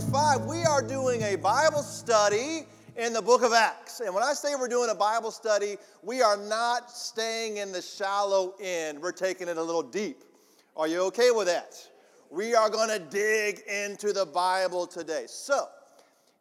through 5, we are doing a Bible study in the book of Acts. And when I say we're doing a Bible study, we are not staying in the shallow end, we're taking it a little deep. Are you okay with that? We are going to dig into the Bible today. So,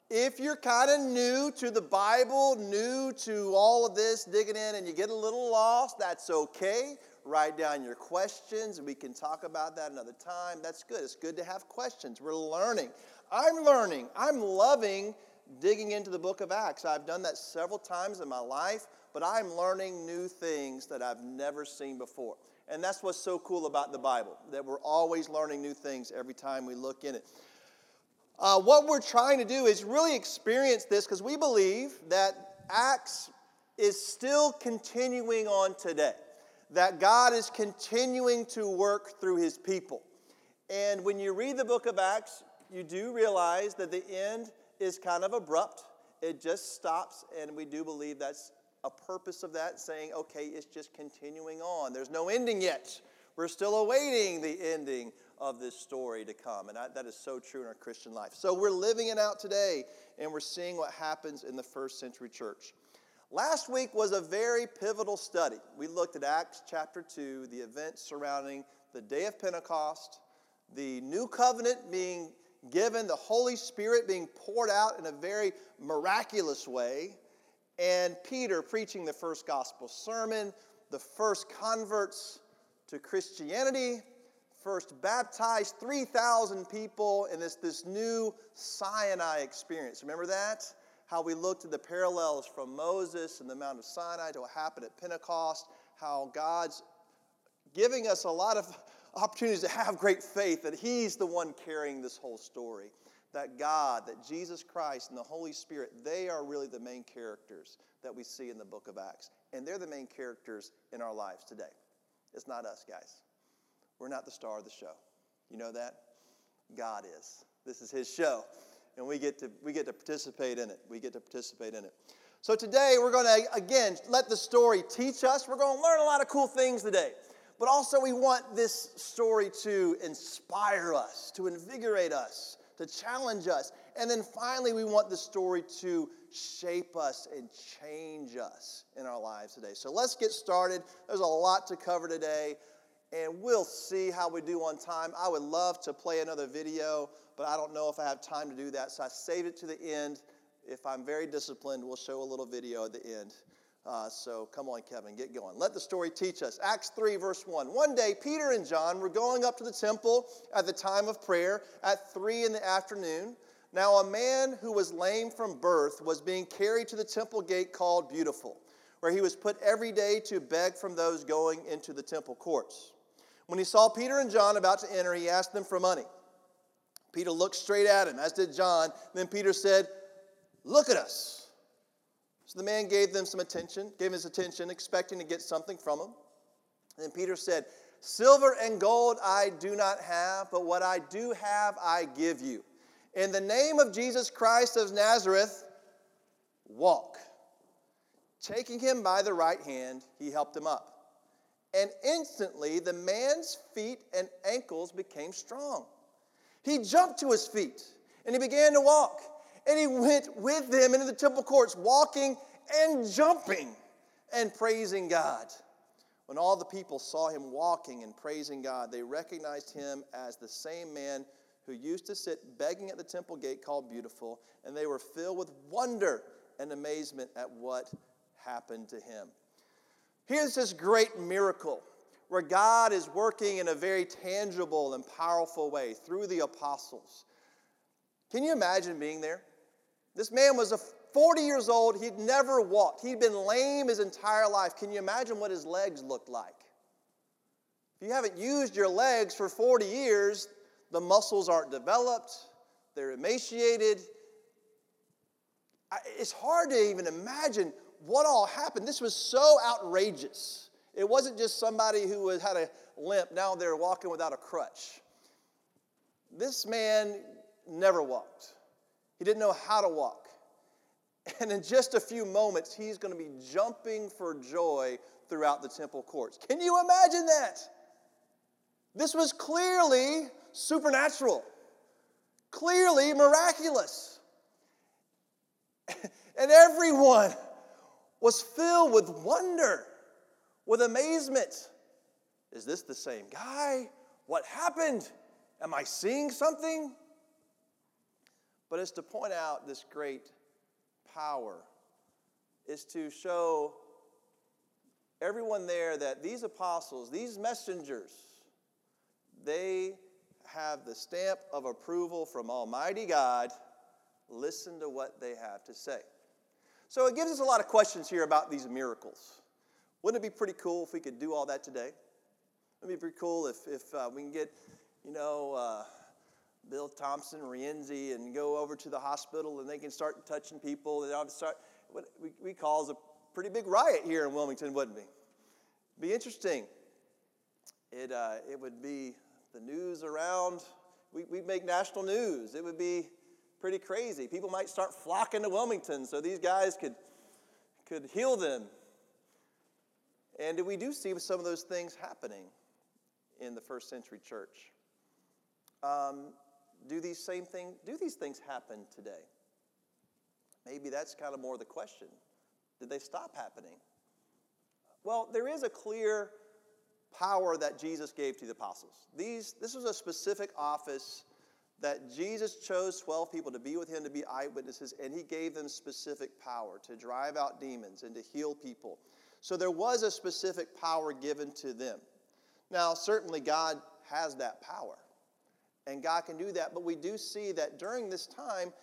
if you're kind of new to the Bible, new to all of this, digging in, and you get a little lost, that's okay. Write down your questions. We can talk about that another time. That's good. It's good to have questions. We're learning. I'm learning. I'm loving digging into the book of Acts. I've done that several times in my life, but I'm learning new things that I've never seen before. And that's what's so cool about the Bible, that we're always learning new things every time we look in it. Uh, what we're trying to do is really experience this because we believe that Acts is still continuing on today, that God is continuing to work through his people. And when you read the book of Acts, you do realize that the end is kind of abrupt. It just stops, and we do believe that's a purpose of that, saying, okay, it's just continuing on. There's no ending yet. We're still awaiting the ending of this story to come. And I, that is so true in our Christian life. So we're living it out today, and we're seeing what happens in the first century church. Last week was a very pivotal study. We looked at Acts chapter 2, the events surrounding the day of Pentecost, the new covenant being given, the Holy Spirit being poured out in a very miraculous way, and Peter preaching the first gospel sermon, the first converts to Christianity, first baptized 3,000 people in this, this new Sinai experience. Remember that? How we looked at the parallels from Moses and the Mount of Sinai to what happened at Pentecost, how God's giving us a lot of opportunities to have great faith that He's the one carrying this whole story. That God, that Jesus Christ and the Holy Spirit, they are really the main characters that we see in the book of Acts. And they're the main characters in our lives today. It's not us, guys. We're not the star of the show. You know that? God is. This is His show. And we get to, we get to participate in it. We get to participate in it. So today we're going to, again, let the story teach us. We're going to learn a lot of cool things today. But also, we want this story to inspire us, to invigorate us, to challenge us. And then finally, we want the story to shape us and change us in our lives today. So let's get started. There's a lot to cover today and we'll see how we do on time. I would love to play another video, but I don't know if I have time to do that, so I saved it to the end. If I'm very disciplined, we'll show a little video at the end. Uh, so come on, Kevin, get going. Let the story teach us. Acts 3, verse 1. One day, Peter and John were going up to the temple at the time of prayer at 3 in the afternoon. Now, a man who was lame from birth was being carried to the temple gate called Beautiful, where he was put every day to beg from those going into the temple courts. When he saw Peter and John about to enter, he asked them for money. Peter looked straight at him, as did John. Then Peter said, Look at us. So the man gave them some attention, gave his attention, expecting to get something from him. And then Peter said, Silver and gold I do not have, but what I do have I give you. In the name of Jesus Christ of Nazareth, walk. Taking him by the right hand, he helped him up and instantly the man's feet and ankles became strong. He jumped to his feet and he began to walk. And he went with them into the temple courts, walking and jumping and praising God. When all the people saw him walking and praising God, they recognized him as the same man who used to sit begging at the temple gate called Beautiful, and they were filled with wonder and amazement at what happened to him. Here's this great miracle where God is working in a very tangible and powerful way through the apostles. Can you imagine being there? This man was a 40 years old. He'd never walked. He'd been lame his entire life. Can you imagine what his legs looked like? If you haven't used your legs for 40 years, the muscles aren't developed, they're emaciated. It's hard to even imagine what all happened? This was so outrageous. It wasn't just somebody who had a limp, now they're walking without a crutch. This man never walked, he didn't know how to walk. And in just a few moments, he's going to be jumping for joy throughout the temple courts. Can you imagine that? This was clearly supernatural clearly miraculous. and everyone was filled with wonder, with amazement. Is this the same guy? What happened? Am I seeing something? But it's to point out this great power, is to show everyone there that these apostles, these messengers, they have the stamp of approval from Almighty God. Listen to what they have to say. So it gives us a lot of questions here about these miracles. Wouldn't it be pretty cool if we could do all that today? It'd be pretty cool if, if uh, we can get, you know, uh, Bill Thompson, Rienzi, and go over to the hospital and they can start touching people. And start what we, we call a pretty big riot here in Wilmington, wouldn't we? Be interesting. It, uh, it would be the news around, we, we'd make national news. It would be pretty crazy. People might start flocking to Wilmington so these guys could, could heal them. And we do see some of those things happening in the first century church. Um, do these same things do these things happen today? Maybe that's kind of more the question. Did they stop happening? Well, there is a clear power that Jesus gave to the apostles. These, this was a specific office that Jesus chose 12 people to be with him to be eyewitnesses, and he gave them specific power to drive out demons and to heal people. So there was a specific power given to them. Now, certainly, God has that power, and God can do that, but we do see that during this time,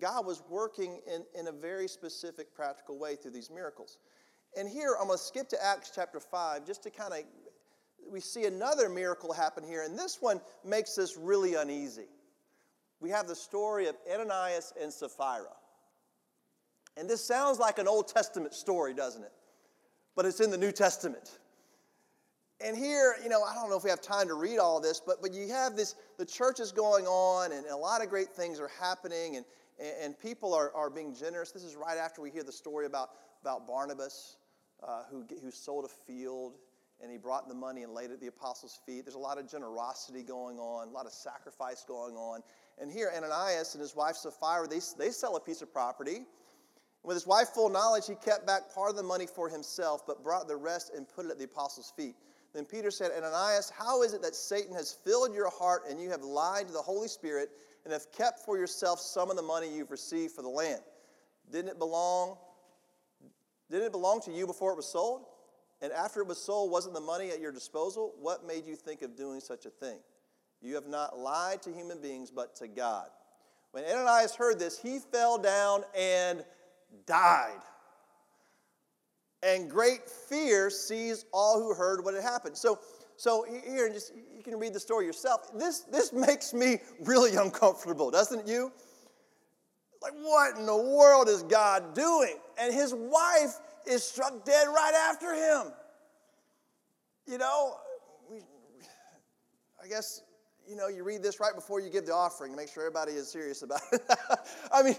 God was working in, in a very specific, practical way through these miracles. And here, I'm going to skip to Acts chapter 5 just to kind of, we see another miracle happen here, and this one makes us really uneasy. We have the story of Ananias and Sapphira. And this sounds like an Old Testament story, doesn't it? But it's in the New Testament. And here, you know, I don't know if we have time to read all this, but, but you have this, the church is going on, and a lot of great things are happening, and, and people are, are being generous. This is right after we hear the story about, about Barnabas uh, who, who sold a field and he brought the money and laid it at the apostles' feet. There's a lot of generosity going on, a lot of sacrifice going on. And here, Ananias and his wife Sapphira, they, they sell a piece of property. With his wife full knowledge, he kept back part of the money for himself, but brought the rest and put it at the apostles' feet. Then Peter said, Ananias, how is it that Satan has filled your heart and you have lied to the Holy Spirit and have kept for yourself some of the money you've received for the land? Didn't it belong didn't it belong to you before it was sold? And after it was sold, wasn't the money at your disposal? What made you think of doing such a thing? You have not lied to human beings, but to God. When Ananias heard this, he fell down and died. And great fear seized all who heard what had happened. So, so here, just you can read the story yourself. This, this makes me really uncomfortable, doesn't it you? Like, what in the world is God doing? And his wife is struck dead right after him. You know, we, I guess, you know, you read this right before you give the offering to make sure everybody is serious about it. I mean,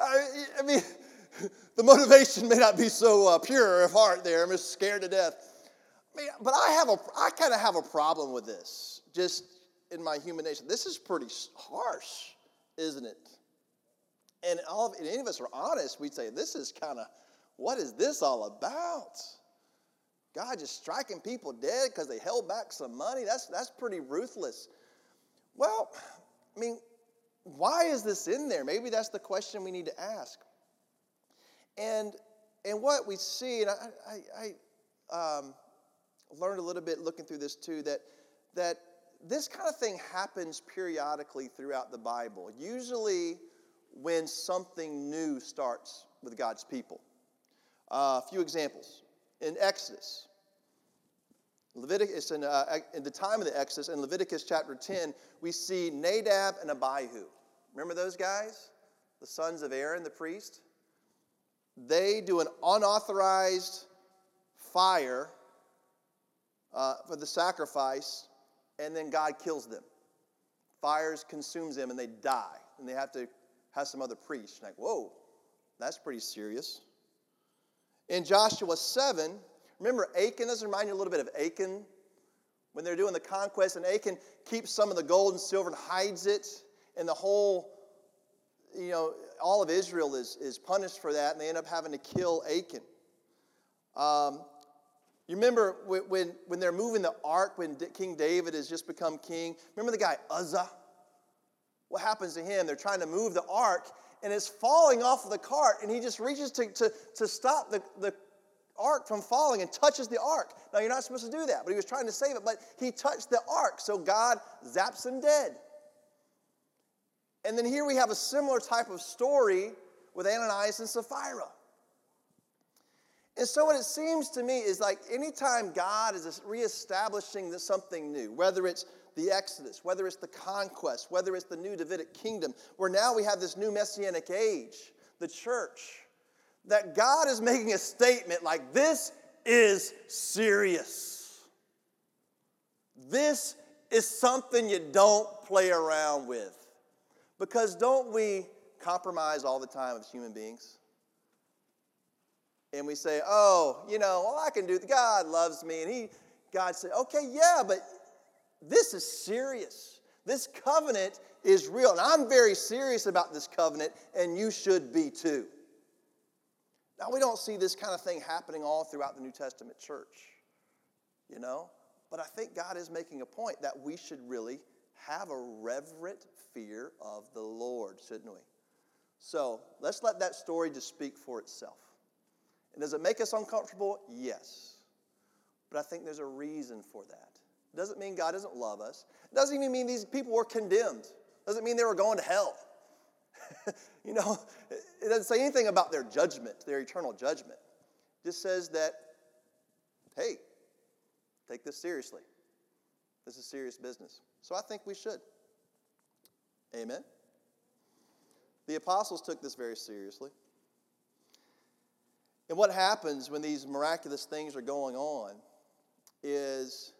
I, I, mean, the motivation may not be so uh, pure of heart there. I'm just scared to death. I mean, but I have a, I kind of have a problem with this, just in my human nature. This is pretty harsh, isn't it? And all of, if any of us are honest, we'd say, this is kind of, what is this all about? God just striking people dead because they held back some money? That's, that's pretty ruthless. Well, I mean, why is this in there? Maybe that's the question we need to ask. And, and what we see, and I, I, I um, learned a little bit looking through this too, that, that this kind of thing happens periodically throughout the Bible. Usually, when something new starts with God's people. Uh, a few examples. In Exodus, Leviticus, in, uh, in the time of the Exodus, in Leviticus chapter 10, we see Nadab and Abihu. Remember those guys? The sons of Aaron, the priest? They do an unauthorized fire uh, for the sacrifice, and then God kills them. Fires consumes them, and they die, and they have to have some other priests. Like, whoa, that's pretty serious. In Joshua 7, remember Achan? Does remind you a little bit of Achan? When they're doing the conquest, and Achan keeps some of the gold and silver and hides it. and the whole, you know, all of Israel is, is punished for that, and they end up having to kill Achan. Um, you remember when, when they're moving the ark, when King David has just become king? Remember the guy Uzzah? What happens to him? They're trying to move the ark, and it's falling off of the cart, and he just reaches to, to, to stop the, the ark from falling and touches the ark. Now, you're not supposed to do that, but he was trying to save it, but he touched the ark, so God zaps him dead. And then here we have a similar type of story with Ananias and Sapphira. And so, what it seems to me is like anytime God is reestablishing something new, whether it's the Exodus, whether it's the conquest, whether it's the new Davidic kingdom, where now we have this new messianic age, the church, that God is making a statement like, this is serious. This is something you don't play around with. Because don't we compromise all the time as human beings? And we say, oh, you know, all I can do, God loves me. And he, God said, okay, yeah, but this is serious. This covenant is real. And I'm very serious about this covenant, and you should be too. Now, we don't see this kind of thing happening all throughout the New Testament church, you know? But I think God is making a point that we should really have a reverent fear of the Lord, shouldn't we? So let's let that story just speak for itself. And does it make us uncomfortable? Yes. But I think there's a reason for that. It doesn't mean God doesn't love us. It doesn't even mean these people were condemned. It doesn't mean they were going to hell. you know, it doesn't say anything about their judgment, their eternal judgment. It just says that, hey, take this seriously. This is serious business. So I think we should. Amen. The apostles took this very seriously. And what happens when these miraculous things are going on is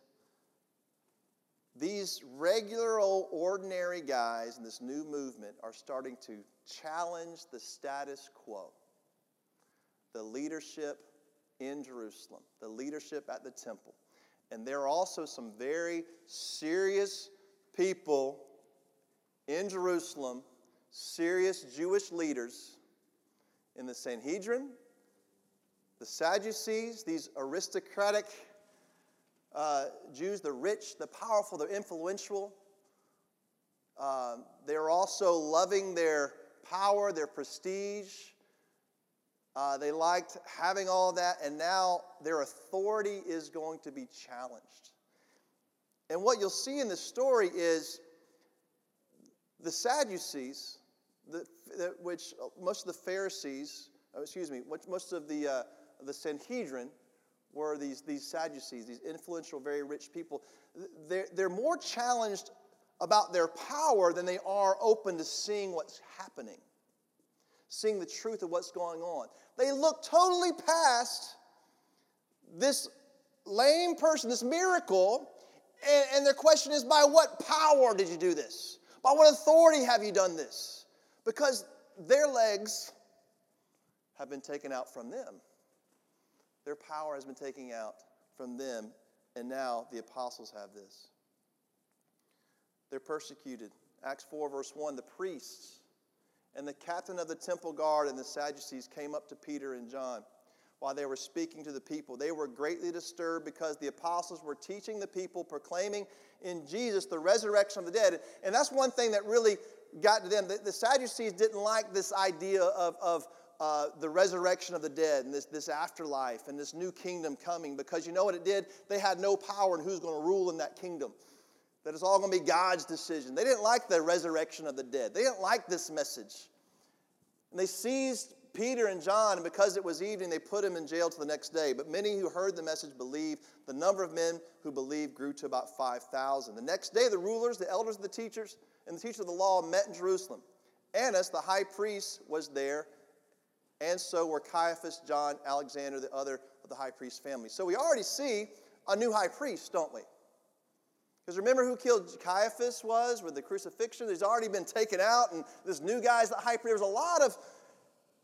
these regular old ordinary guys in this new movement are starting to challenge the status quo. The leadership in Jerusalem, the leadership at the temple. And there are also some very serious people in Jerusalem, serious Jewish leaders in the Sanhedrin, the Sadducees, these aristocratic uh, Jews, the rich, the powerful, the influential. Uh, they're also loving their power, their prestige. Uh, they liked having all that, and now their authority is going to be challenged. And what you'll see in this story is the Sadducees, the, the, which most of the Pharisees, oh, excuse me, most of the, uh, the Sanhedrin were these, these Sadducees, these influential, very rich people. They're, they're more challenged about their power than they are open to seeing what's happening, seeing the truth of what's going on. They look totally past this lame person, this miracle, and, and their question is by what power did you do this? By what authority have you done this? Because their legs have been taken out from them. Their power has been taken out from them, and now the apostles have this. They're persecuted. Acts 4, verse 1 the priests and the captain of the temple guard and the Sadducees came up to Peter and John while they were speaking to the people. They were greatly disturbed because the apostles were teaching the people, proclaiming in Jesus the resurrection of the dead. And that's one thing that really got to them. The, the Sadducees didn't like this idea of, of uh, the resurrection of the dead and this, this afterlife and this new kingdom coming because you know what it did? They had no power in who's going to rule in that kingdom. That it's all going to be God's decision. They didn't like the resurrection of the dead, they didn't like this message. And they seized Peter and John, and because it was evening, they put him in jail till the next day. But many who heard the message believed. The number of men who believed grew to about 5,000. The next day, the rulers, the elders, the teachers, and the teachers of the law met in Jerusalem. Annas, the high priest, was there, and so were Caiaphas, John, Alexander, the other of the high priest family. So we already see a new high priest, don't we? Because remember who killed Caiaphas was with the crucifixion? He's already been taken out, and this new guy's the high priest. There's a lot of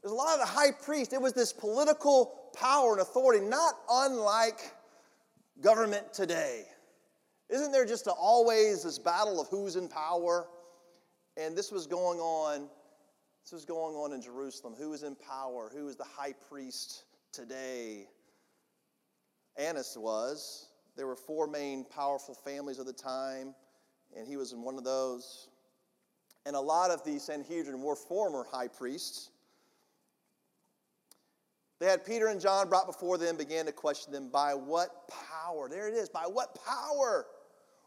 there's a lot of the high priest. It was this political power and authority, not unlike government today. Isn't there just always this battle of who's in power? And this was going on. This was going on in Jerusalem. Who was in power? Who was the high priest today? Annas was. There were four main powerful families of the time, and he was in one of those. And a lot of the Sanhedrin were former high priests. They had Peter and John brought before them, began to question them by what power? There it is. By what power?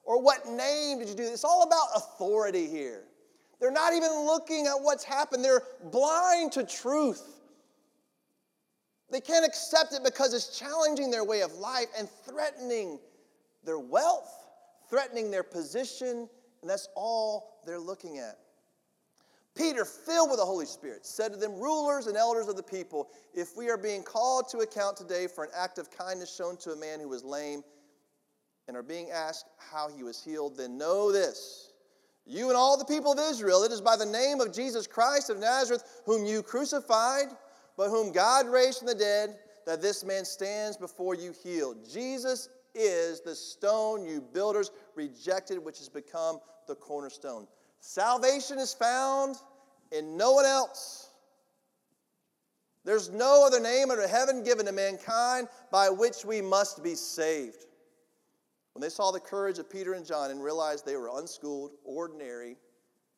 Or what name did you do this? It's all about authority here. They're not even looking at what's happened, they're blind to truth. They can't accept it because it's challenging their way of life and threatening their wealth, threatening their position, and that's all they're looking at. Peter, filled with the Holy Spirit, said to them, Rulers and elders of the people, if we are being called to account today for an act of kindness shown to a man who was lame and are being asked how he was healed, then know this. You and all the people of Israel, it is by the name of Jesus Christ of Nazareth, whom you crucified, but whom God raised from the dead, that this man stands before you healed. Jesus is the stone you builders rejected, which has become the cornerstone. Salvation is found in no one else. There's no other name under heaven given to mankind by which we must be saved. When they saw the courage of Peter and John and realized they were unschooled, ordinary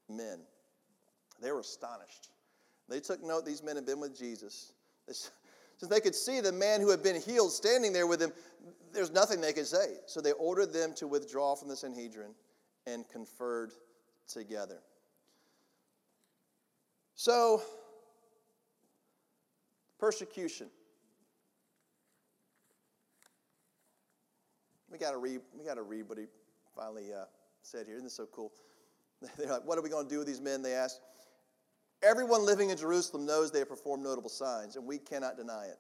men, they were astonished. They took note these men had been with Jesus. Since they could see the man who had been healed standing there with him, there's nothing they could say. So they ordered them to withdraw from the Sanhedrin and conferred together. So, persecution. We got to read. We got to read what he finally uh, said here. Isn't this so cool? They're like, "What are we going to do with these men?" They asked. Everyone living in Jerusalem knows they have performed notable signs, and we cannot deny it.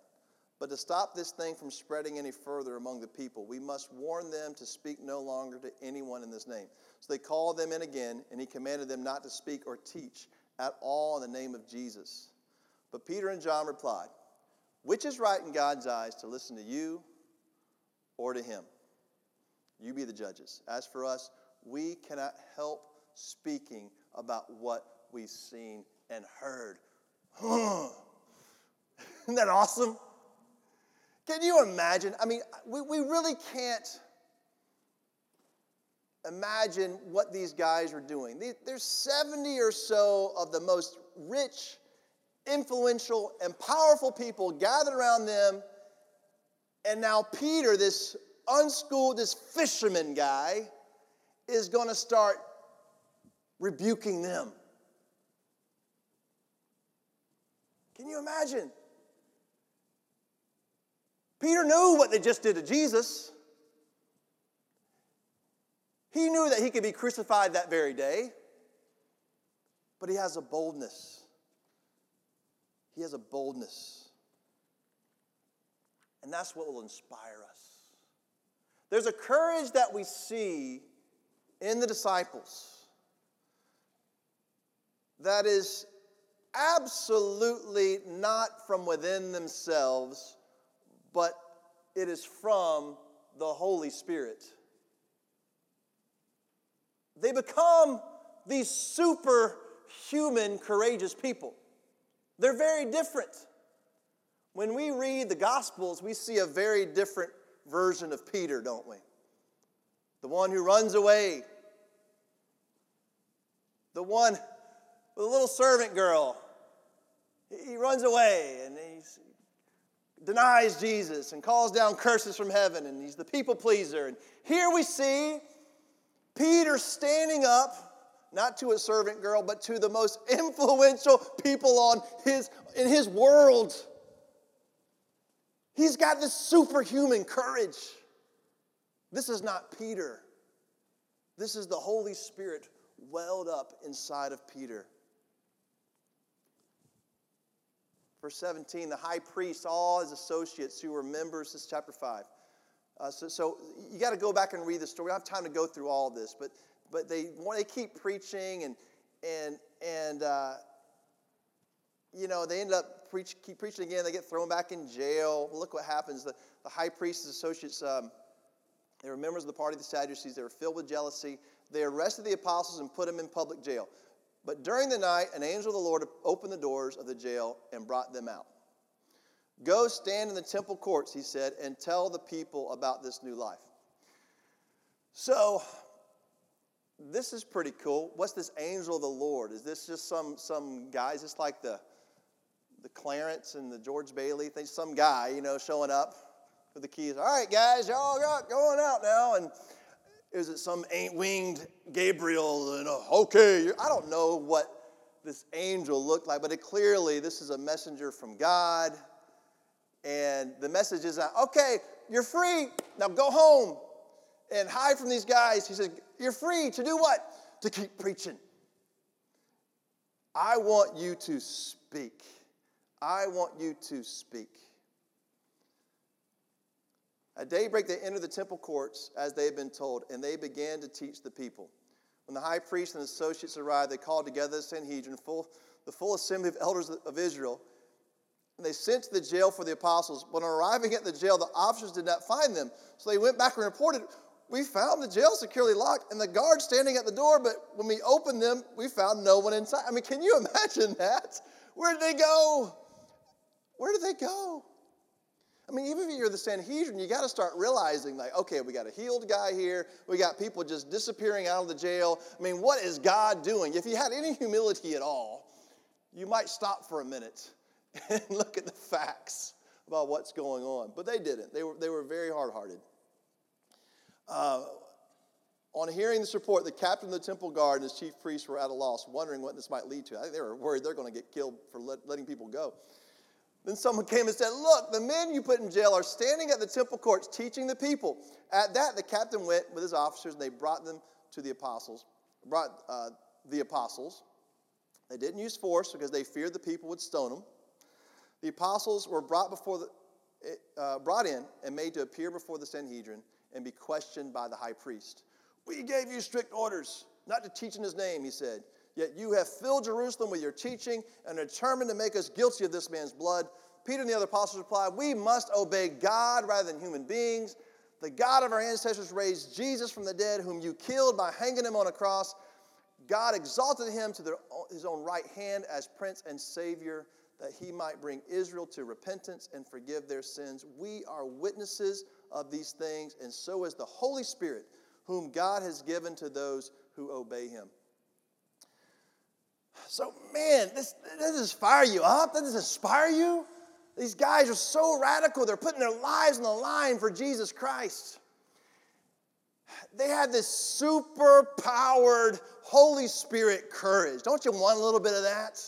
But to stop this thing from spreading any further among the people, we must warn them to speak no longer to anyone in this name. So they called them in again, and he commanded them not to speak or teach at all in the name of Jesus. But Peter and John replied, Which is right in God's eyes, to listen to you or to him? You be the judges. As for us, we cannot help speaking about what we've seen and heard. Isn't that awesome? Can you imagine? I mean, we, we really can't imagine what these guys are doing. There's 70 or so of the most rich, influential, and powerful people gathered around them. And now Peter, this unschooled, this fisherman guy, is going to start rebuking them. Can you imagine? Peter knew what they just did to Jesus. He knew that he could be crucified that very day, but he has a boldness. He has a boldness. And that's what will inspire us. There's a courage that we see in the disciples that is absolutely not from within themselves but it is from the Holy Spirit. They become these superhuman, courageous people. They're very different. When we read the Gospels, we see a very different version of Peter, don't we? The one who runs away, the one, with the little servant girl. He runs away and denies Jesus and calls down curses from heaven, and he's the people pleaser. And here we see Peter standing up, not to a servant girl, but to the most influential people on his, in his world. He's got this superhuman courage. This is not Peter. This is the Holy Spirit welled up inside of Peter. Verse 17, the high priest, all his associates who were members, this is chapter 5. Uh, so, so you got to go back and read the story. I don't have time to go through all of this, but, but they, they keep preaching and, and, and uh, you know, they end up preach, keep preaching again. They get thrown back in jail. Look what happens. The, the high priest's associates, um, they were members of the party of the Sadducees. They were filled with jealousy. They arrested the apostles and put them in public jail. But during the night, an angel of the Lord opened the doors of the jail and brought them out. Go stand in the temple courts, he said, and tell the people about this new life. So, this is pretty cool. What's this angel of the Lord? Is this just some, some guy? Is this like the, the Clarence and the George Bailey thing? Some guy, you know, showing up with the keys. All right, guys, y'all got going out now. And is it some winged Gabriel? And okay, I don't know what this angel looked like, but it clearly this is a messenger from God. And the message is that, okay, you're free. Now go home and hide from these guys. He said, You're free to do what? To keep preaching. I want you to speak. I want you to speak. At daybreak, they entered the temple courts as they had been told, and they began to teach the people. When the high priest and associates arrived, they called together the Sanhedrin, full, the full assembly of elders of Israel, and they sent to the jail for the apostles. But on arriving at the jail, the officers did not find them. So they went back and reported, We found the jail securely locked and the guards standing at the door, but when we opened them, we found no one inside. I mean, can you imagine that? Where did they go? Where did they go? I mean, even if you're the Sanhedrin, you got to start realizing, like, okay, we got a healed guy here. We got people just disappearing out of the jail. I mean, what is God doing? If you had any humility at all, you might stop for a minute and look at the facts about what's going on. But they didn't. They were, they were very hard hearted. Uh, on hearing this report, the captain of the temple guard and his chief priests were at a loss, wondering what this might lead to. I think they were worried they're going to get killed for let, letting people go. Then someone came and said, Look, the men you put in jail are standing at the temple courts teaching the people. At that, the captain went with his officers and they brought them to the apostles, brought uh, the apostles. They didn't use force because they feared the people would stone them. The apostles were brought before the, uh, brought in and made to appear before the Sanhedrin and be questioned by the high priest. We gave you strict orders not to teach in his name, he said. Yet you have filled Jerusalem with your teaching and are determined to make us guilty of this man's blood. Peter and the other apostles replied, We must obey God rather than human beings. The God of our ancestors raised Jesus from the dead, whom you killed by hanging him on a cross. God exalted him to his own right hand as Prince and Savior, that he might bring Israel to repentance and forgive their sins. We are witnesses of these things, and so is the Holy Spirit, whom God has given to those who obey him. So, man, this, this does fire you up? This inspire you? These guys are so radical. They're putting their lives on the line for Jesus Christ. They had this super powered Holy Spirit courage. Don't you want a little bit of that?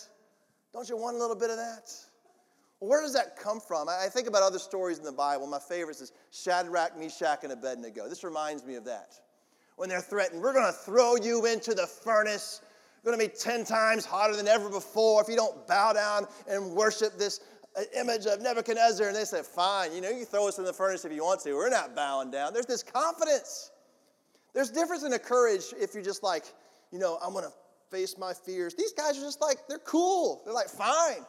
Don't you want a little bit of that? Where does that come from? I think about other stories in the Bible. My favorite is Shadrach, Meshach, and Abednego. This reminds me of that. When they're threatened, we're going to throw you into the furnace going to be 10 times hotter than ever before if you don't bow down and worship this uh, image of Nebuchadnezzar. And they said, Fine, you know, you throw us in the furnace if you want to. We're not bowing down. There's this confidence. There's difference in the courage if you're just like, you know, I'm going to face my fears. These guys are just like, they're cool. They're like, Fine.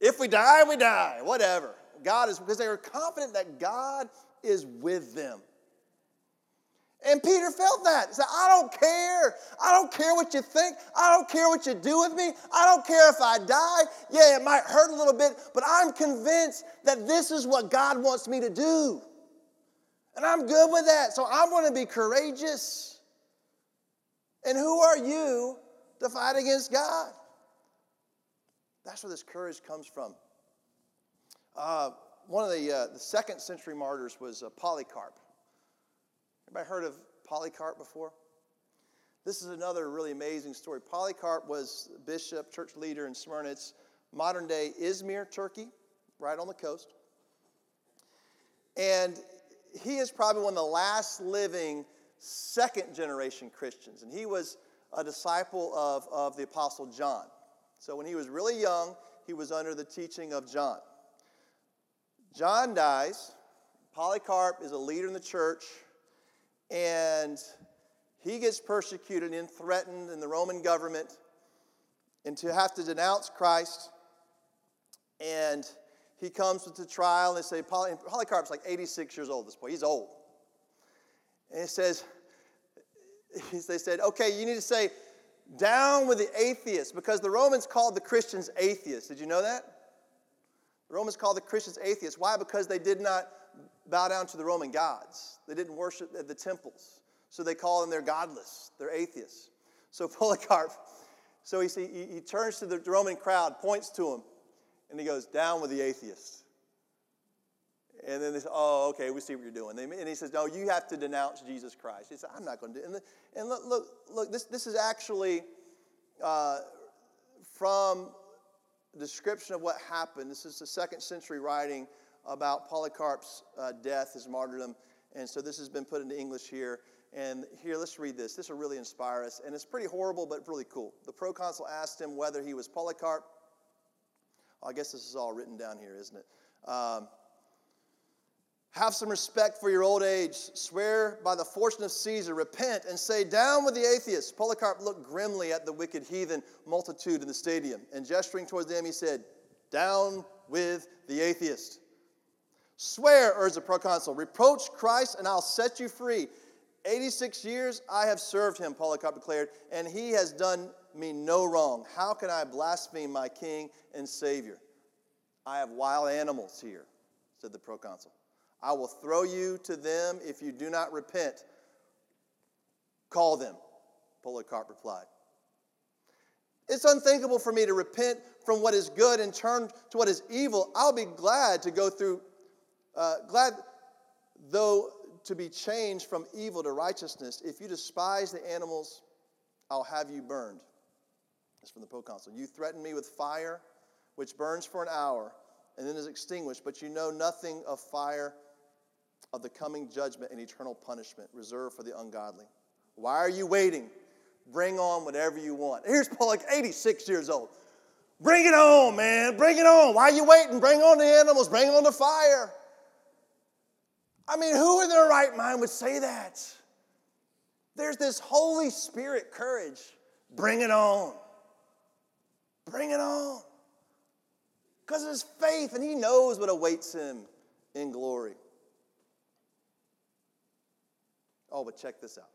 If we die, we die. Whatever. God is, because they were confident that God is with them. And Peter felt that. He said, I don't care. I don't care what you think. I don't care what you do with me. I don't care if I die. Yeah, it might hurt a little bit, but I'm convinced that this is what God wants me to do. And I'm good with that. So I'm going to be courageous. And who are you to fight against God? That's where this courage comes from. Uh, one of the, uh, the second century martyrs was uh, Polycarp. Anybody heard of Polycarp before? This is another really amazing story. Polycarp was bishop, church leader in Smyrna. It's modern day Izmir, Turkey, right on the coast. And he is probably one of the last living second generation Christians. And he was a disciple of, of the Apostle John. So when he was really young, he was under the teaching of John. John dies. Polycarp is a leader in the church and he gets persecuted and threatened in the Roman government and to have to denounce Christ. And he comes to the trial, and they say, Poly, Polycarp's like 86 years old, at this boy. He's old. And he says, they said, okay, you need to say, Down with the atheists, because the Romans called the Christians atheists. Did you know that? The Romans called the Christians atheists. Why? Because they did not bow down to the Roman gods. They didn't worship at the temples. So they call them they're godless. They're atheists. So Polycarp, so he, he, he turns to the Roman crowd, points to him, and he goes, Down with the atheists. And then they say, Oh, okay, we see what you're doing. And he says, No, you have to denounce Jesus Christ. He said, I'm not going to do it. And, look, look, look this, this is actually uh, from description of what happened. This is the second century writing about Polycarp's uh, death, his martyrdom. And so this has been put into English here. And here, let's read this. This will really inspire us. And it's pretty horrible, but really cool. The proconsul asked him whether he was Polycarp. I guess this is all written down here, isn't it? Um, have some respect for your old age. Swear by the fortune of Caesar. Repent and say, Down with the atheists. Polycarp looked grimly at the wicked heathen multitude in the stadium, and gesturing towards them, he said, Down with the atheist. Swear, urged the proconsul, reproach Christ, and I'll set you free. 86 years I have served him, Polycarp declared, and he has done me no wrong. How can I blaspheme my king and savior? I have wild animals here, said the proconsul. I will throw you to them if you do not repent. Call them, Polycarp replied. It's unthinkable for me to repent from what is good and turn to what is evil. I'll be glad to go through, uh, glad though to be changed from evil to righteousness. If you despise the animals, I'll have you burned. That's from the proconsul. You threaten me with fire, which burns for an hour and then is extinguished, but you know nothing of fire, of the coming judgment and eternal punishment reserved for the ungodly. Why are you waiting? Bring on whatever you want. Here's Paul, like 86 years old. Bring it on, man. Bring it on. Why are you waiting? Bring on the animals. Bring on the fire. I mean, who in their right mind would say that? There's this Holy Spirit courage. Bring it on. Bring it on. Because of his faith, and he knows what awaits him in glory. Oh, but check this out.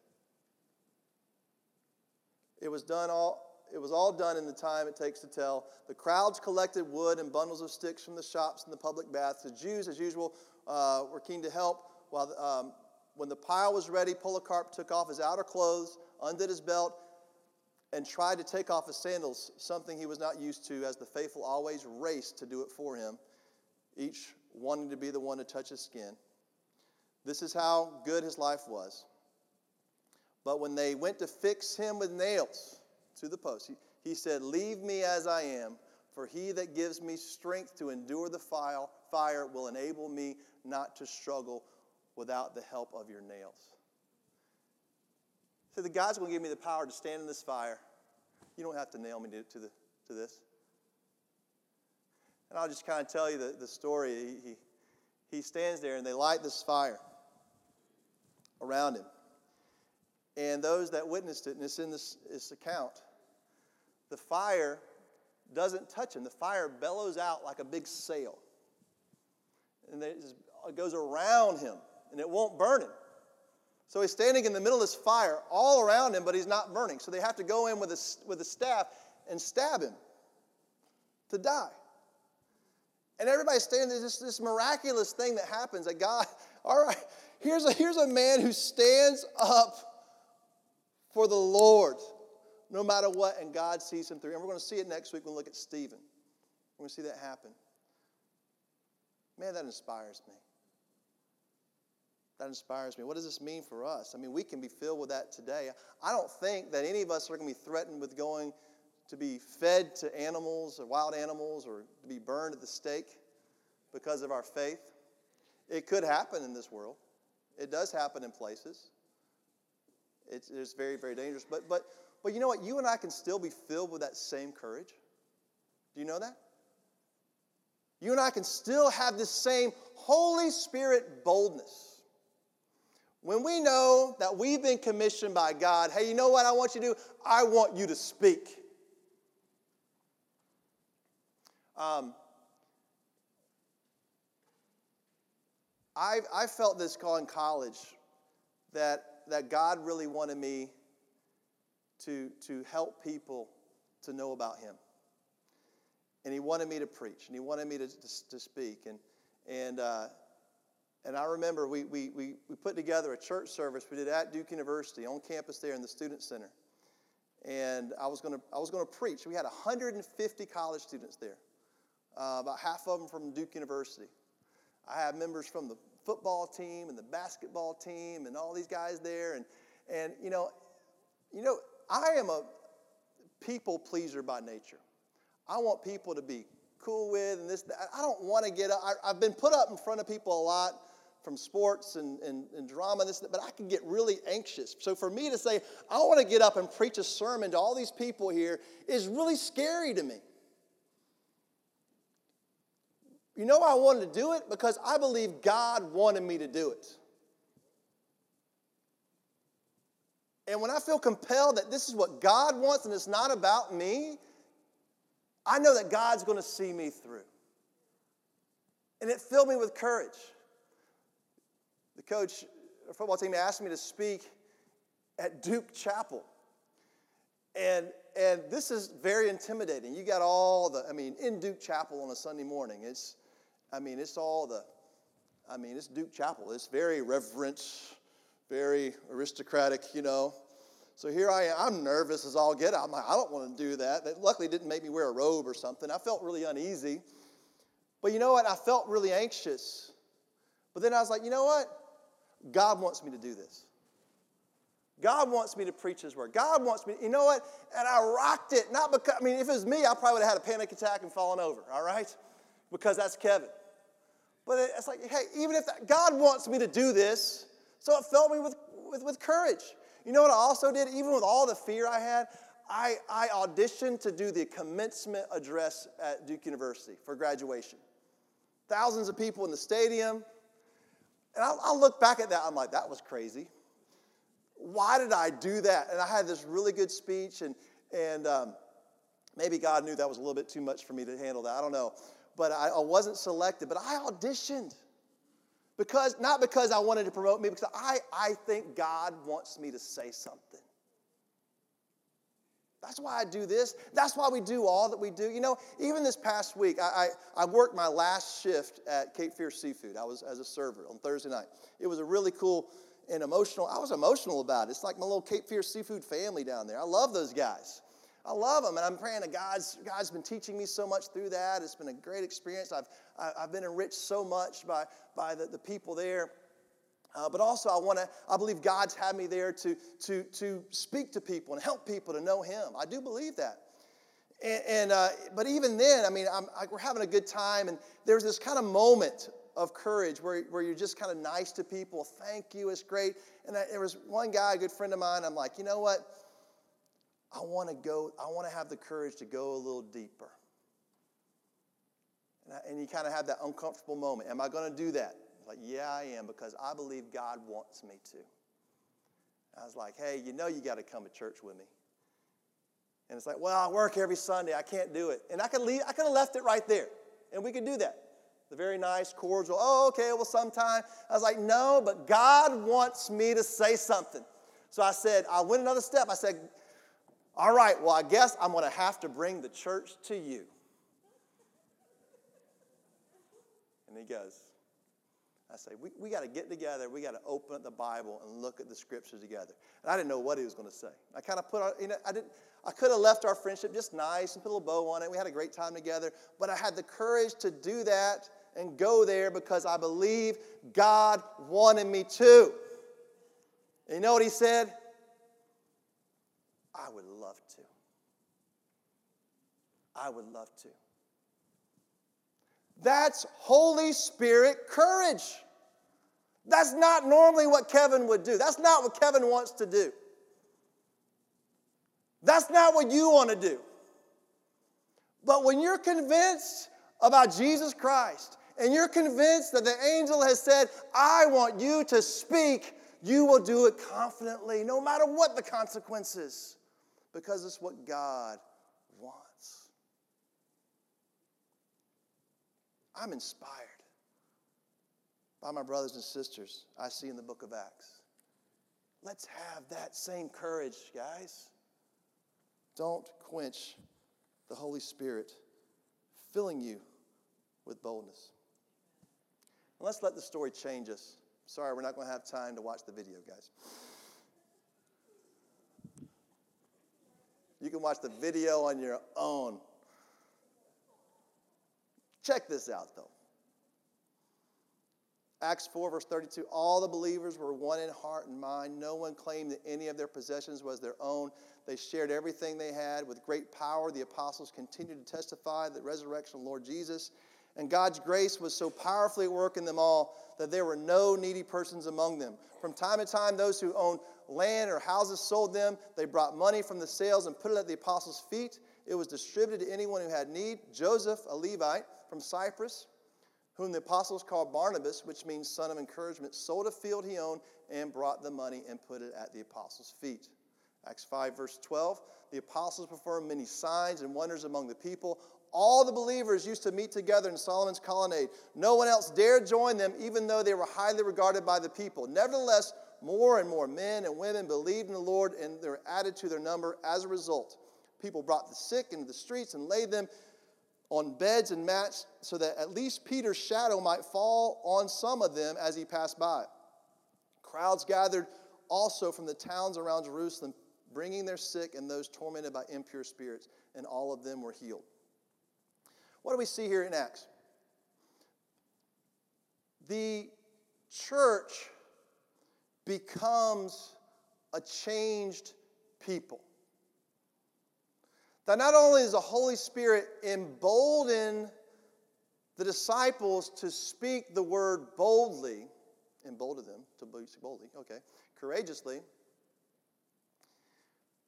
It was done all it was all done in the time it takes to tell. The crowds collected wood and bundles of sticks from the shops and the public baths. The Jews, as usual, uh, were keen to help. While um, when the pile was ready, Polycarp took off his outer clothes, undid his belt, and tried to take off his sandals, something he was not used to, as the faithful always raced to do it for him, each wanting to be the one to touch his skin. This is how good his life was. But when they went to fix him with nails to the post, he, he said, Leave me as I am, for he that gives me strength to endure the fire, will enable me not to struggle without the help of your nails. So the God's going to give me the power to stand in this fire. You don't have to nail me to, to, the, to this. And I'll just kind of tell you the, the story. He, he, he stands there and they light this fire around him. And those that witnessed it, and it's in this, this account, the fire doesn't touch him. The fire bellows out like a big sail. And it goes around him, and it won't burn him. So he's standing in the middle of this fire all around him, but he's not burning. So they have to go in with a, with a staff and stab him to die. And everybody's standing there, this, this miraculous thing that happens that God, all right, here's a, here's a man who stands up for the Lord no matter what, and God sees him through. And we're going to see it next week when we look at Stephen. We're going to see that happen. Man, that inspires me. That inspires me. What does this mean for us? I mean, we can be filled with that today. I don't think that any of us are going to be threatened with going to be fed to animals or wild animals or to be burned at the stake because of our faith. It could happen in this world. It does happen in places. It's, it's very, very dangerous. But, but, but you know what? You and I can still be filled with that same courage. Do you know that? You and I can still have this same Holy Spirit boldness. When we know that we've been commissioned by God, hey, you know what I want you to do? I want you to speak. Um, I, I felt this call in college that, that God really wanted me to, to help people to know about him. And he wanted me to preach, and he wanted me to, to, to speak. And, and, uh, and I remember we, we, we, we put together a church service we did at Duke University on campus there in the Student Center. And I was going to I was going to preach. We had 150 college students there, uh, about half of them from Duke University. I had members from the football team and the basketball team and all these guys there. And, and you know, you know, I am a people pleaser by nature. I want people to be cool with and this. I don't want to get up. I, have been put up in front of people a lot from sports and, and, and drama and this, but I can get really anxious. So for me to say, I want to get up and preach a sermon to all these people here is really scary to me. You know I wanted to do it? Because I believe God wanted me to do it. And when I feel compelled that this is what God wants and it's not about me, I know that God's going to see me through. And it filled me with courage. The coach, the football team asked me to speak at Duke Chapel. And, and this is very intimidating. You got all the, I mean, in Duke Chapel on a Sunday morning, it's, I mean, it's all the, I mean, it's Duke Chapel. It's very reverent, very aristocratic, you know. So here I am. I'm nervous as all get. I'm like, I don't want to do that. That luckily didn't make me wear a robe or something. I felt really uneasy. But you know what? I felt really anxious. But then I was like, you know what? God wants me to do this. God wants me to preach His word. God wants me, you know what? And I rocked it. Not because, I mean, if it was me, I probably would have had a panic attack and fallen over, all right? Because that's Kevin. But it's like, hey, even if that, God wants me to do this, so it filled me with, with, with courage. You know what I also did? Even with all the fear I had, I, I auditioned to do the commencement address at Duke University for graduation. Thousands of people in the stadium. And I, I look back at that, I'm like, that was crazy. Why did I do that? And I had this really good speech, and, and um, maybe God knew that was a little bit too much for me to handle that. I don't know but I, I wasn't selected. But I auditioned because not because I wanted to promote me, because I, I think God wants me to say something. That's why I do this. That's why we do all that we do. You know, even this past week, I, I, I, worked my last shift at Cape Fear Seafood. I was as a server on Thursday night. It was a really cool and emotional. I was emotional about it. It's like my little Cape Fear Seafood family down there. I love those guys. I love them, and I'm praying that God's, God's been teaching me so much through that. It's been a great experience. I've, I've been enriched so much by, by the, the people there. Uh, but also, I want to, I believe God's had me there to, to, to speak to people and help people to know Him. I do believe that. And, and uh, but even then, I mean, I'm we're having a good time, and there's this kind of moment of courage where, where you're just kind of nice to people. Thank you, it's great. And I, there was one guy, a good friend of mine, I'm like, you know what? I want to go, I want to have the courage to go a little deeper. And, I, and you kind of have that uncomfortable moment. Am I going to do that? Like, yeah, I am, because I believe God wants me to. I was like, hey, you know you got to come to church with me. And it's like, well, I work every Sunday. I can't do it. And I could leave, I could have left it right there. And we could do that. The very nice, cordial, oh, okay, well, sometime. I was like, no, but God wants me to say something. So I said, I went another step. I said, all right, well, I guess I'm going to have to bring the church to you. And he goes, I say, we, we got to get together. We got to open up the Bible and look at the scriptures together. And I didn't know what he was going to say. I kind of put, our, you know, I didn't, I could have left our friendship just nice and put a little bow on it. We had a great time together. But I had the courage to do that and go there because I believe God wanted me to. And you know what he said? I would love to. I would love to. That's Holy Spirit courage. That's not normally what Kevin would do. That's not what Kevin wants to do. That's not what you want to do. But when you're convinced about Jesus Christ and you're convinced that the angel has said, I want you to speak, you will do it confidently, no matter what the consequences because it's what God wants. I'm inspired by my brothers and sisters I see in the book of Acts. Let's have that same courage, guys. Don't quench the Holy Spirit filling you with boldness. And let's let the story change us. Sorry, we're not going to have time to watch the video, guys. You can watch the video on your own. Check this out, though. Acts 4, verse 32 All the believers were one in heart and mind. No one claimed that any of their possessions was their own. They shared everything they had. With great power, the apostles continued to testify the resurrection of Lord Jesus. And God's grace was so powerfully at work in them all that there were no needy persons among them. From time to time, those who owned land or houses sold them. They brought money from the sales and put it at the apostles' feet. It was distributed to anyone who had need. Joseph, a Levite from Cyprus, whom the apostles called Barnabas, which means son of encouragement, sold a field he owned and brought the money and put it at the apostles' feet. Acts 5, verse 12. The apostles performed many signs and wonders among the people. All the believers used to meet together in Solomon's colonnade. No one else dared join them, even though they were highly regarded by the people. Nevertheless, more and more men and women believed in the Lord, and they were added to their number as a result. People brought the sick into the streets and laid them on beds and mats so that at least Peter's shadow might fall on some of them as he passed by. Crowds gathered also from the towns around Jerusalem, bringing their sick and those tormented by impure spirits, and all of them were healed. What do we see here in Acts? The church becomes a changed people. That not only is the Holy Spirit embolden the disciples to speak the word boldly, embolden them to speak boldly, okay, courageously,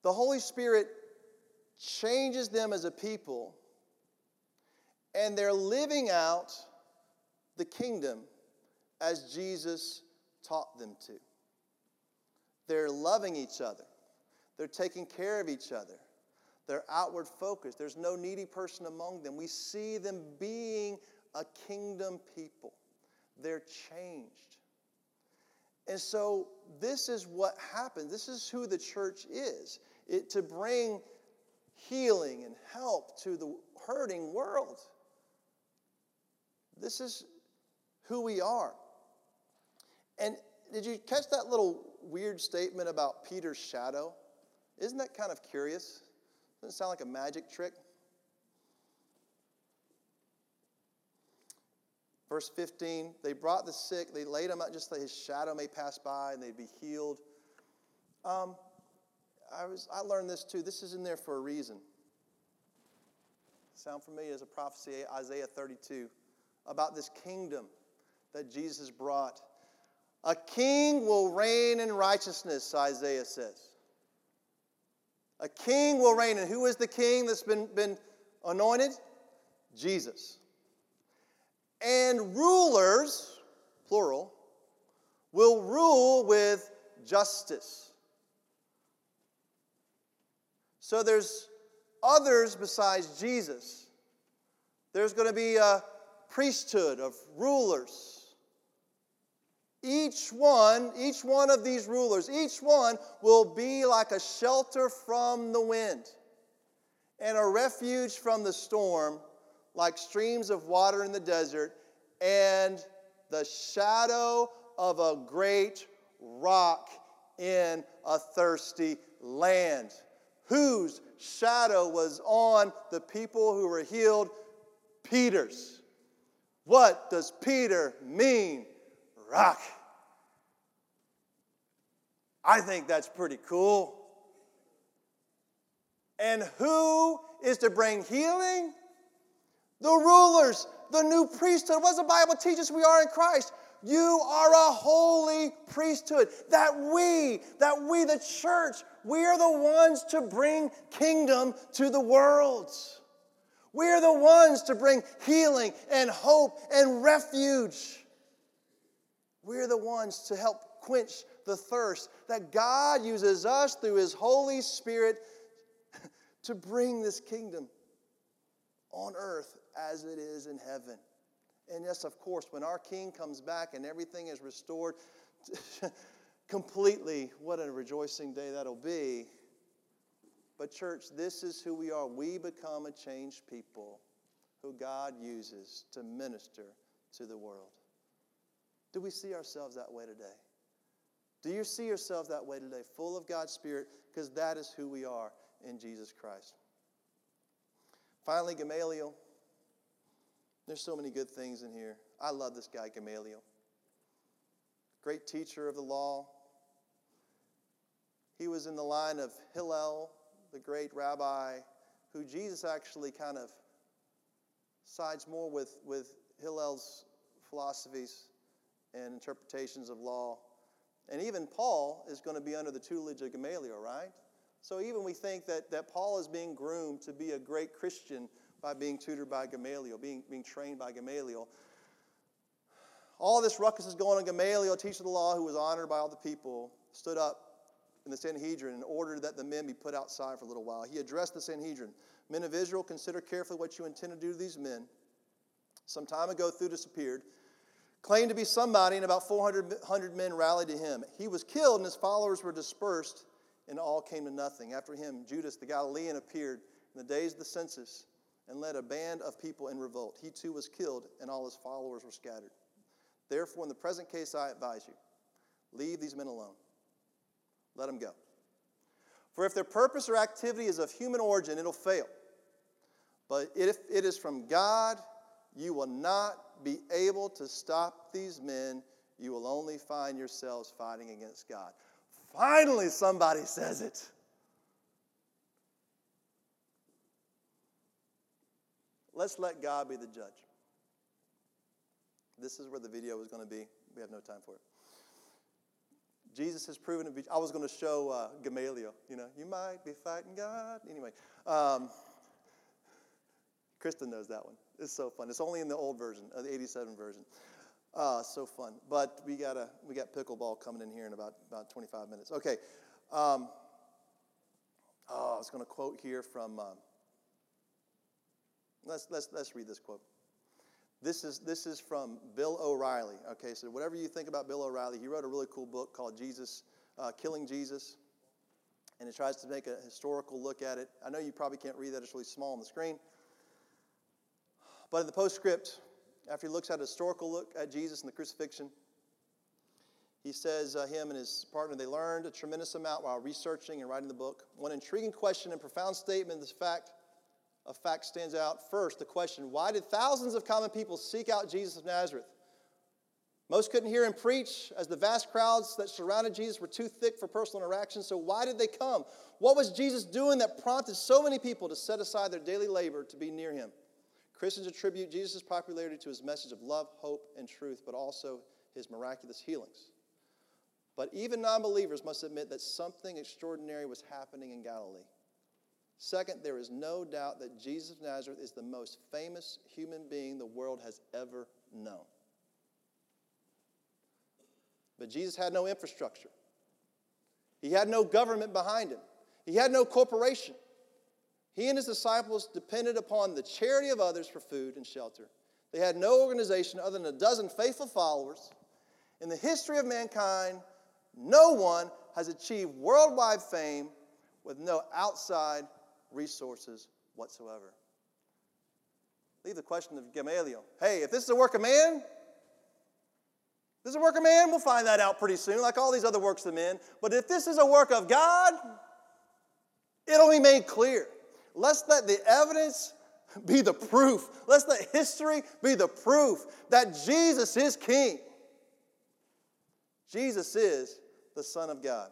the Holy Spirit changes them as a people and they're living out the kingdom as Jesus taught them to. They're loving each other, they're taking care of each other, they're outward focused. There's no needy person among them. We see them being a kingdom people, they're changed. And so, this is what happens. This is who the church is it, to bring healing and help to the hurting world. This is who we are. And did you catch that little weird statement about Peter's shadow? Isn't that kind of curious? Doesn't it sound like a magic trick? Verse 15, they brought the sick, they laid him out just that his shadow may pass by and they'd be healed. Um, I, was, I learned this too. This is in there for a reason. Sound familiar as a prophecy, Isaiah 32, about this kingdom that Jesus brought. A king will reign in righteousness, Isaiah says. A king will reign. And who is the king that's been, been anointed? Jesus. And rulers, plural, will rule with justice. So there's others besides Jesus. There's going to be a priesthood of rulers each one, each one of these rulers, each one will be like a shelter from the wind and a refuge from the storm, like streams of water in the desert, and the shadow of a great rock in a thirsty land. Whose shadow was on the people who were healed? Peter's. What does Peter mean? Rock. I think that's pretty cool. And who is to bring healing? The rulers, the new priesthood. What does the Bible teach us we are in Christ? You are a holy priesthood. That we, that we, the church, we are the ones to bring kingdom to the world. We are the ones to bring healing and hope and refuge. We're the ones to help quench the thirst that God uses us through His Holy Spirit to bring this kingdom on earth as it is in heaven. And yes, of course, when our King comes back and everything is restored completely, what a rejoicing day that'll be. But, church, this is who we are. We become a changed people who God uses to minister to the world. Do we see ourselves that way today? Do you see yourselves that way today, full of God's Spirit? Because that is who we are in Jesus Christ. Finally, Gamaliel. There's so many good things in here. I love this guy, Gamaliel. Great teacher of the law. He was in the line of Hillel, the great rabbi, who Jesus actually kind of sides more with, with Hillel's philosophies and interpretations of law. And even Paul is going to be under the tutelage of Gamaliel, right? So even we think that, that Paul is being groomed to be a great Christian by being tutored by Gamaliel, being, being trained by Gamaliel. All this ruckus is going on. Gamaliel, teacher of the law, who was honored by all the people, stood up in the Sanhedrin and ordered that the men be put outside for a little while. He addressed the Sanhedrin Men of Israel, consider carefully what you intend to do to these men. Some time ago, Theudas appeared, claimed to be somebody, and about 400 men rallied to him. He was killed, and his followers were dispersed, and all came to nothing. After him, Judas the Galilean appeared in the days of the census and led a band of people in revolt. He too was killed, and all his followers were scattered. Therefore, in the present case, I advise you leave these men alone, let them go. For if their purpose or activity is of human origin, it'll fail. But if it is from God, you will not be able to stop these men. You will only find yourselves fighting against God. Finally, somebody says it. Let's let God be the judge. This is where the video is going to be. We have no time for it. Jesus has proven to be. I was going to show uh, Gamaliel. You know, you might be fighting God. Anyway, um, Kristen knows that one. It's so fun. It's only in the old version, uh, the '87 version. Uh, so fun. But we got a we got pickleball coming in here in about about 25 minutes. Okay. Um, oh, I was going to quote here from. Um, let's let's let's read this quote. This is, this is from Bill O'Reilly. Okay, so whatever you think about Bill O'Reilly, he wrote a really cool book called Jesus, uh, Killing Jesus. And it tries to make a historical look at it. I know you probably can't read that, it's really small on the screen. But in the postscript, after he looks at a historical look at Jesus and the crucifixion, he says uh, him and his partner they learned a tremendous amount while researching and writing the book one intriguing question and profound statement is fact a fact stands out. First, the question why did thousands of common people seek out Jesus of Nazareth? Most couldn't hear him preach as the vast crowds that surrounded Jesus were too thick for personal interaction. So, why did they come? What was Jesus doing that prompted so many people to set aside their daily labor to be near him? Christians attribute Jesus' popularity to his message of love, hope, and truth, but also his miraculous healings. But even non believers must admit that something extraordinary was happening in Galilee. Second, there is no doubt that Jesus of Nazareth is the most famous human being the world has ever known. But Jesus had no infrastructure. He had no government behind him. He had no corporation. He and his disciples depended upon the charity of others for food and shelter. They had no organization other than a dozen faithful followers. In the history of mankind, no one has achieved worldwide fame with no outside resources whatsoever. Leave the question of Gamaliel. Hey, if this is a work of man, this is a work of man, we'll find that out pretty soon, like all these other works of men. But if this is a work of God, it'll be made clear. Let's let the evidence be the proof. Let's let history be the proof that Jesus is King. Jesus is the Son of God.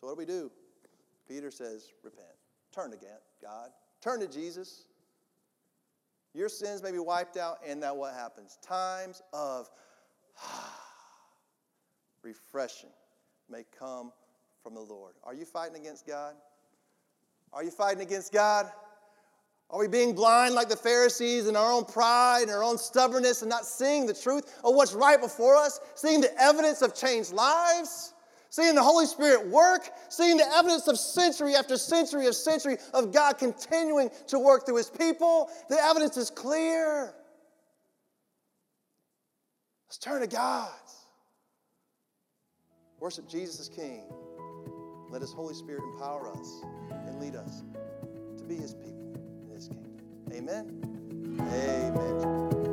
So, what do we do? Peter says, Repent. Turn to God. Turn to Jesus. Your sins may be wiped out, and that what happens? Times of refreshing may come from the Lord. Are you fighting against God? Are you fighting against God? Are we being blind like the Pharisees in our own pride and our own stubbornness and not seeing the truth of what's right before us? Seeing the evidence of changed lives? seeing the Holy Spirit work, seeing the evidence of century after century of century of God continuing to work through his people. The evidence is clear. Let's turn to God. Worship Jesus as King. Let His Holy Spirit empower us and lead us to be his people in his kingdom. Amen. Amen.